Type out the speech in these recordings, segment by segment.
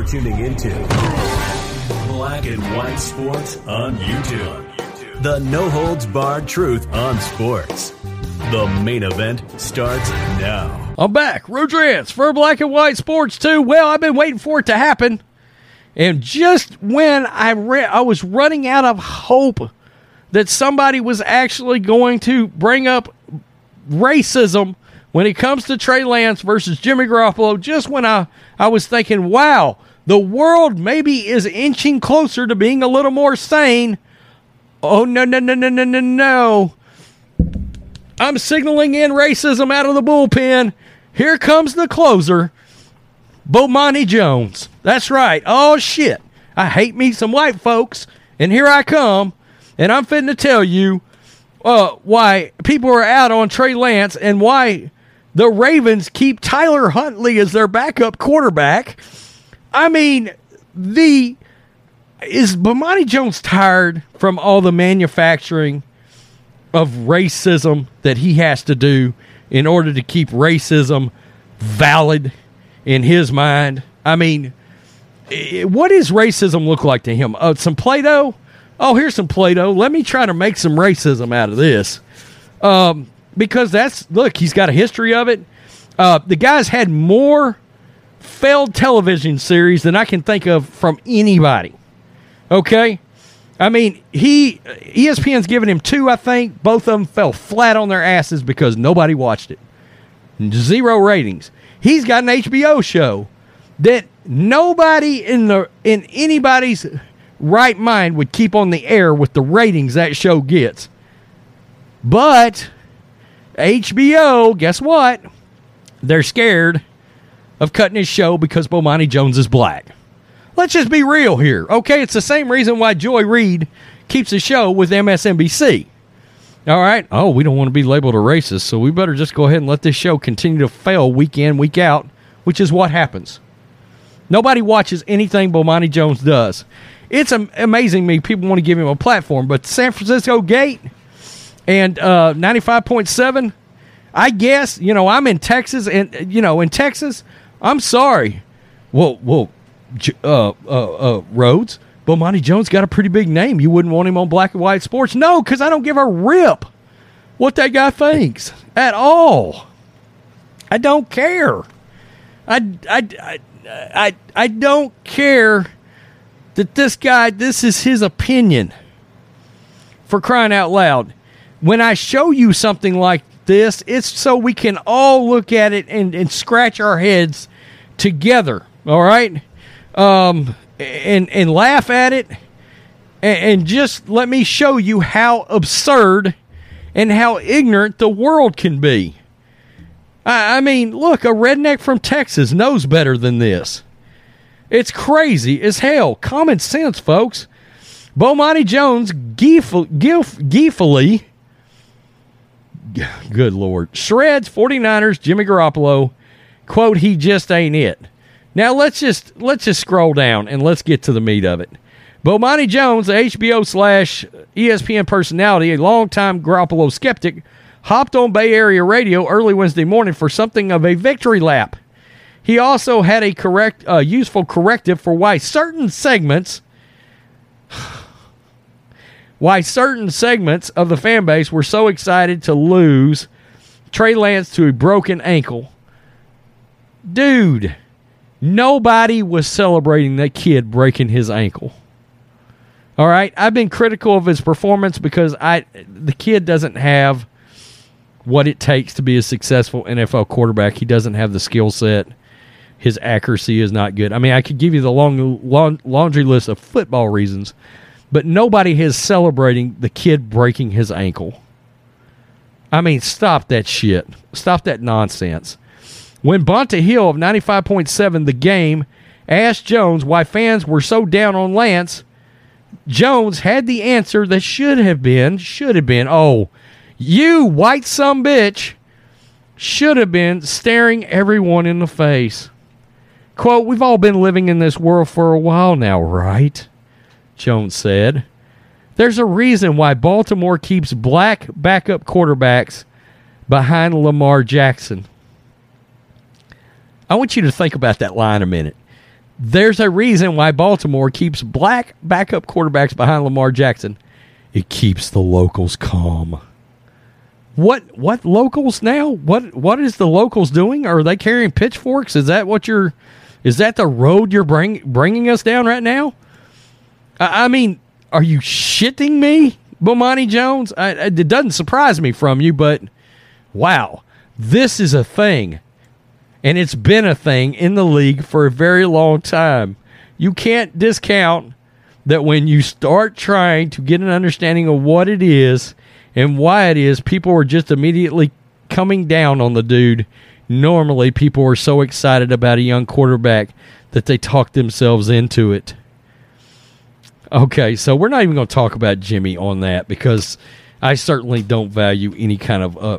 You're tuning into Black and White Sports on YouTube. The no holds barred truth on sports. The main event starts now. I'm back. Rodrance for Black and White Sports 2. Well, I've been waiting for it to happen. And just when I re- I was running out of hope that somebody was actually going to bring up racism when it comes to Trey Lance versus Jimmy Garoppolo, just when I, I was thinking, wow, the world maybe is inching closer to being a little more sane. Oh, no, no, no, no, no, no, no. I'm signaling in racism out of the bullpen. Here comes the closer, Bomani Jones. That's right. Oh, shit. I hate me some white folks. And here I come. And I'm fitting to tell you uh, why people are out on Trey Lance and why the Ravens keep Tyler Huntley as their backup quarterback. I mean, the is Bomani Jones tired from all the manufacturing of racism that he has to do in order to keep racism valid in his mind? I mean, what does racism look like to him? Uh, some Play Doh? Oh, here's some Play Doh. Let me try to make some racism out of this. Um, because that's look, he's got a history of it. Uh, the guy's had more failed television series than I can think of from anybody. Okay, I mean he ESPN's given him two. I think both of them fell flat on their asses because nobody watched it. Zero ratings. He's got an HBO show that nobody in the in anybody's right mind would keep on the air with the ratings that show gets. But HBO, guess what? They're scared of cutting his show because Bomani Jones is black. Let's just be real here, okay? It's the same reason why Joy Reid keeps a show with MSNBC. All right? Oh, we don't want to be labeled a racist, so we better just go ahead and let this show continue to fail week in, week out, which is what happens. Nobody watches anything Bomani Jones does. It's amazing me. People want to give him a platform, but San Francisco Gate and uh, 95.7, I guess, you know, I'm in Texas, and, you know, in Texas, I'm sorry. Well, well, uh, uh, uh, Rhodes, Bomani Jones got a pretty big name. You wouldn't want him on black and white sports? No, because I don't give a rip what that guy thinks at all. I don't care. I, I, I, I, I don't care that this guy, this is his opinion. For crying out loud. When I show you something like this, it's so we can all look at it and, and scratch our heads together. All right? Um, and, and laugh at it. And, and just let me show you how absurd and how ignorant the world can be. I, I mean, look, a redneck from Texas knows better than this. It's crazy as hell. Common sense, folks. Bomani Jones gleefully, good lord, shreds 49ers Jimmy Garoppolo. Quote, he just ain't it. Now let's just let's just scroll down and let's get to the meat of it. Bomani Jones, the HBO slash ESPN personality, a longtime Garoppolo skeptic, hopped on Bay Area radio early Wednesday morning for something of a victory lap. He also had a correct, uh, useful corrective for why certain segments, why certain segments of the fan base were so excited to lose Trey Lance to a broken ankle. Dude, nobody was celebrating that kid breaking his ankle. All right, I've been critical of his performance because I the kid doesn't have what it takes to be a successful NFL quarterback. He doesn't have the skill set his accuracy is not good. I mean, I could give you the long, long laundry list of football reasons, but nobody is celebrating the kid breaking his ankle. I mean, stop that shit. Stop that nonsense. When Bonta Hill of 95.7 The Game asked Jones why fans were so down on Lance, Jones had the answer that should have been, should have been, oh, you white some bitch, should have been staring everyone in the face. Quote, We've all been living in this world for a while now, right? Jones said. There's a reason why Baltimore keeps black backup quarterbacks behind Lamar Jackson. I want you to think about that line a minute. There's a reason why Baltimore keeps black backup quarterbacks behind Lamar Jackson. It keeps the locals calm. What what locals now? What what is the locals doing? Are they carrying pitchforks? Is that what you're is that the road you're bring, bringing us down right now? I, I mean, are you shitting me, Bomani Jones? I, it doesn't surprise me from you, but wow, this is a thing. And it's been a thing in the league for a very long time. You can't discount that when you start trying to get an understanding of what it is and why it is, people are just immediately coming down on the dude normally people are so excited about a young quarterback that they talk themselves into it. Okay, so we're not even going to talk about Jimmy on that because I certainly don't value any kind of uh,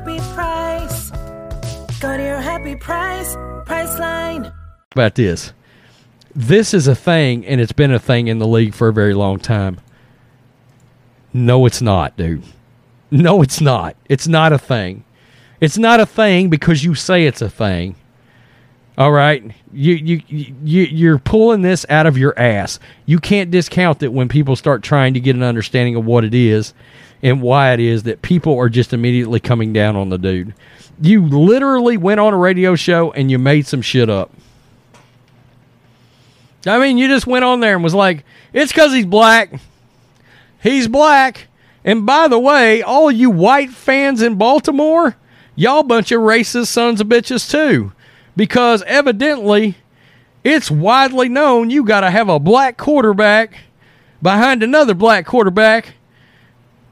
happy price. Go to your happy price, Priceline. about this. This is a thing, and it's been a thing in the league for a very long time. No, it's not, dude. No, it's not. It's not a thing. It's not a thing because you say it's a thing. All right, you you you you're pulling this out of your ass. You can't discount that when people start trying to get an understanding of what it is and why it is that people are just immediately coming down on the dude. You literally went on a radio show and you made some shit up. I mean, you just went on there and was like, it's because he's black. He's black. And by the way, all you white fans in Baltimore, y'all bunch of racist sons of bitches too. Because evidently, it's widely known you got to have a black quarterback behind another black quarterback.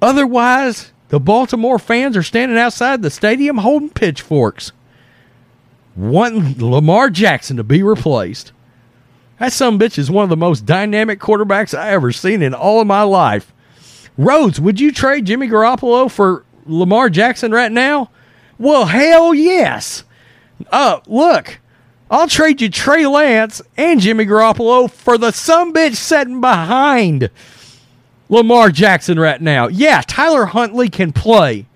Otherwise, the Baltimore fans are standing outside the stadium holding pitchforks, wanting Lamar Jackson to be replaced. That some bitch is one of the most dynamic quarterbacks I ever seen in all of my life. Rhodes, would you trade Jimmy Garoppolo for Lamar Jackson right now? Well, hell yes. Uh, look, I'll trade you Trey Lance and Jimmy Garoppolo for the some bitch sitting behind Lamar Jackson right now. Yeah, Tyler Huntley can play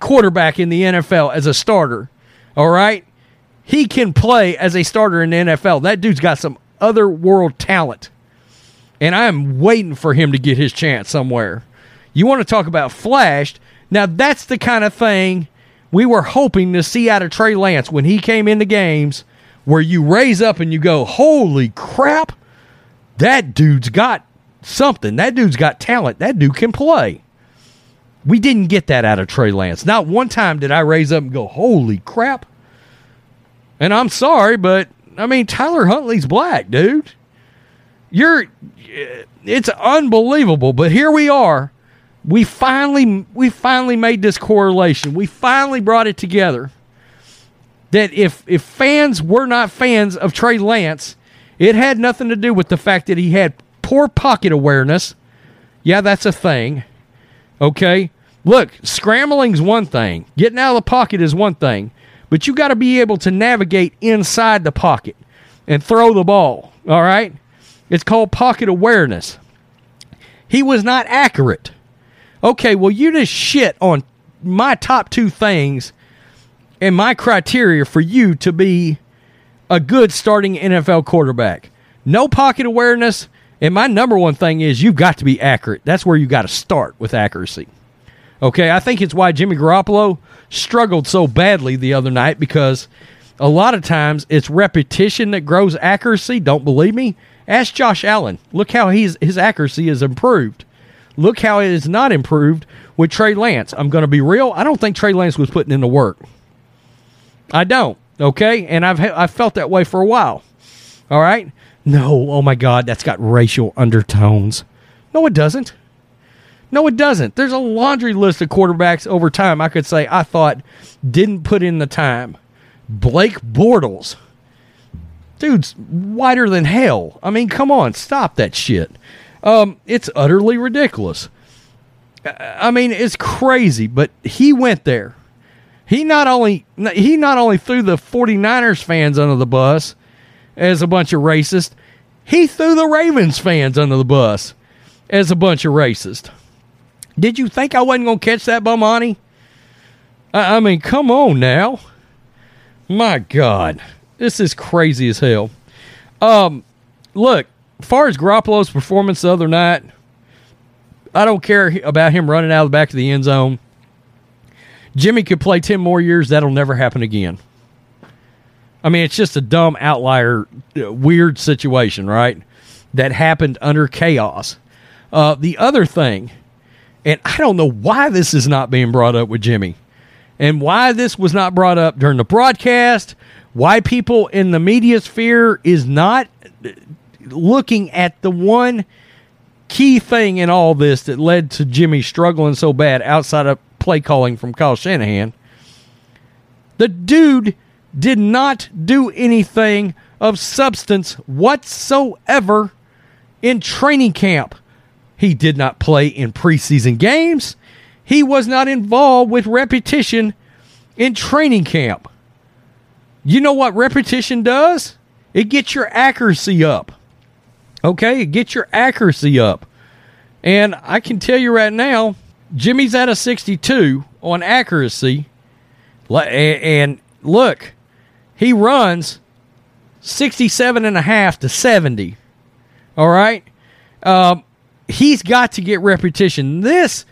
quarterback in the NFL as a starter. All right? He can play as a starter in the NFL. That dude's got some other world talent. And I'm waiting for him to get his chance somewhere. You want to talk about flashed? Now, that's the kind of thing we were hoping to see out of Trey Lance when he came into games where you raise up and you go, holy crap, that dude's got something. That dude's got talent. That dude can play. We didn't get that out of Trey Lance. Not one time did I raise up and go, holy crap. And I'm sorry, but I mean, Tyler Huntley's black, dude. You're, it's unbelievable. But here we are. We finally, we finally made this correlation. We finally brought it together. That if if fans were not fans of Trey Lance, it had nothing to do with the fact that he had poor pocket awareness. Yeah, that's a thing. Okay. Look, scrambling's one thing. Getting out of the pocket is one thing. But you got to be able to navigate inside the pocket and throw the ball. All right? It's called pocket awareness. He was not accurate. Okay, well, you just shit on my top two things and my criteria for you to be a good starting NFL quarterback. No pocket awareness. And my number one thing is you've got to be accurate. That's where you got to start with accuracy. Okay, I think it's why Jimmy Garoppolo struggled so badly the other night because a lot of times it's repetition that grows accuracy. Don't believe me? Ask Josh Allen. Look how he's, his accuracy is improved. Look how it is not improved with Trey Lance. I'm going to be real. I don't think Trey Lance was putting in the work. I don't. Okay, and I've I felt that way for a while. All right. No, oh my God, that's got racial undertones. No, it doesn't. No, it doesn't. There's a laundry list of quarterbacks over time I could say I thought didn't put in the time. Blake Bortles. dude's whiter than hell. I mean, come on, stop that shit. Um, it's utterly ridiculous. I mean, it's crazy, but he went there. He not only he not only threw the 49ers fans under the bus as a bunch of racists, he threw the Ravens fans under the bus as a bunch of racists. Did you think I wasn't going to catch that, Bomani? I, I mean, come on now. My God, this is crazy as hell. Um, look, as far as Garoppolo's performance the other night, I don't care about him running out of the back of the end zone. Jimmy could play 10 more years. That'll never happen again. I mean, it's just a dumb outlier, uh, weird situation, right? That happened under chaos. Uh, the other thing, and I don't know why this is not being brought up with Jimmy and why this was not brought up during the broadcast, why people in the media sphere is not looking at the one key thing in all this that led to Jimmy struggling so bad outside of play calling from Kyle Shanahan. The dude did not do anything of substance whatsoever in training camp. He did not play in preseason games. He was not involved with repetition in training camp. You know what repetition does? It gets your accuracy up. Okay, it gets your accuracy up. And I can tell you right now, Jimmy's at a 62 on accuracy. And look, he runs 67 and a half to 70. All right. Um, he's got to get repetition. This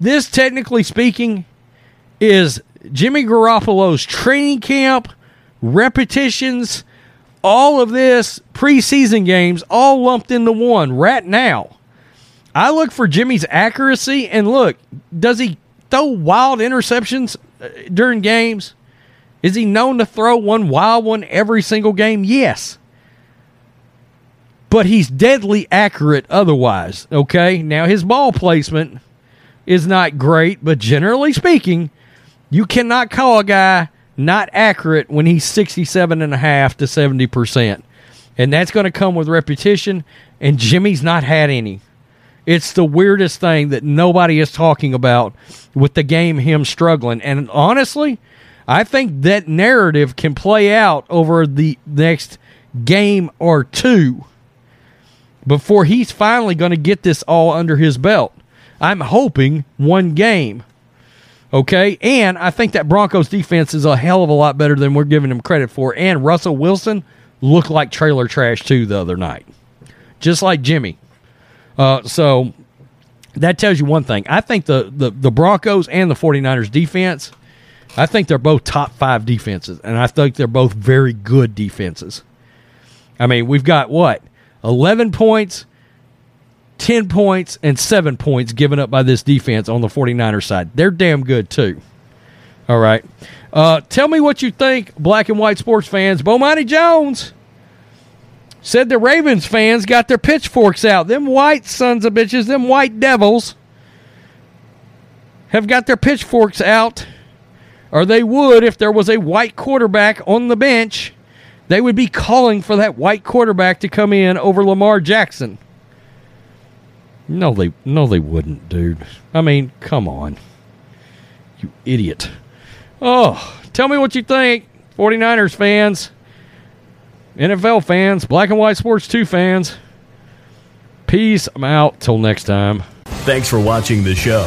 this, technically speaking, is Jimmy Garoppolo's training camp, repetitions, all of this preseason games, all lumped into one right now. I look for Jimmy's accuracy, and look, does he throw wild interceptions uh, during games? Is he known to throw one wild one every single game? Yes. But he's deadly accurate otherwise, okay? Now, his ball placement is not great, but generally speaking, you cannot call a guy not accurate when he's 67 and a half to 70%. And that's going to come with repetition and Jimmy's not had any. It's the weirdest thing that nobody is talking about with the game him struggling. And honestly, I think that narrative can play out over the next game or two before he's finally going to get this all under his belt. I'm hoping one game. Okay. And I think that Broncos defense is a hell of a lot better than we're giving them credit for. And Russell Wilson looked like trailer trash too the other night, just like Jimmy. Uh, so that tells you one thing. I think the, the, the Broncos and the 49ers defense, I think they're both top five defenses. And I think they're both very good defenses. I mean, we've got what? 11 points 10 points and 7 points given up by this defense on the 49ers side. They're damn good, too. All right. Uh, tell me what you think, black and white sports fans. Bomani Jones said the Ravens fans got their pitchforks out. Them white sons of bitches, them white devils, have got their pitchforks out, or they would if there was a white quarterback on the bench. They would be calling for that white quarterback to come in over Lamar Jackson. No, they no, they wouldn't, dude. I mean, come on, you idiot. Oh, tell me what you think, 49ers fans, NFL fans, Black and White Sports 2 fans. Peace. I'm out. Till next time. Thanks for watching the show.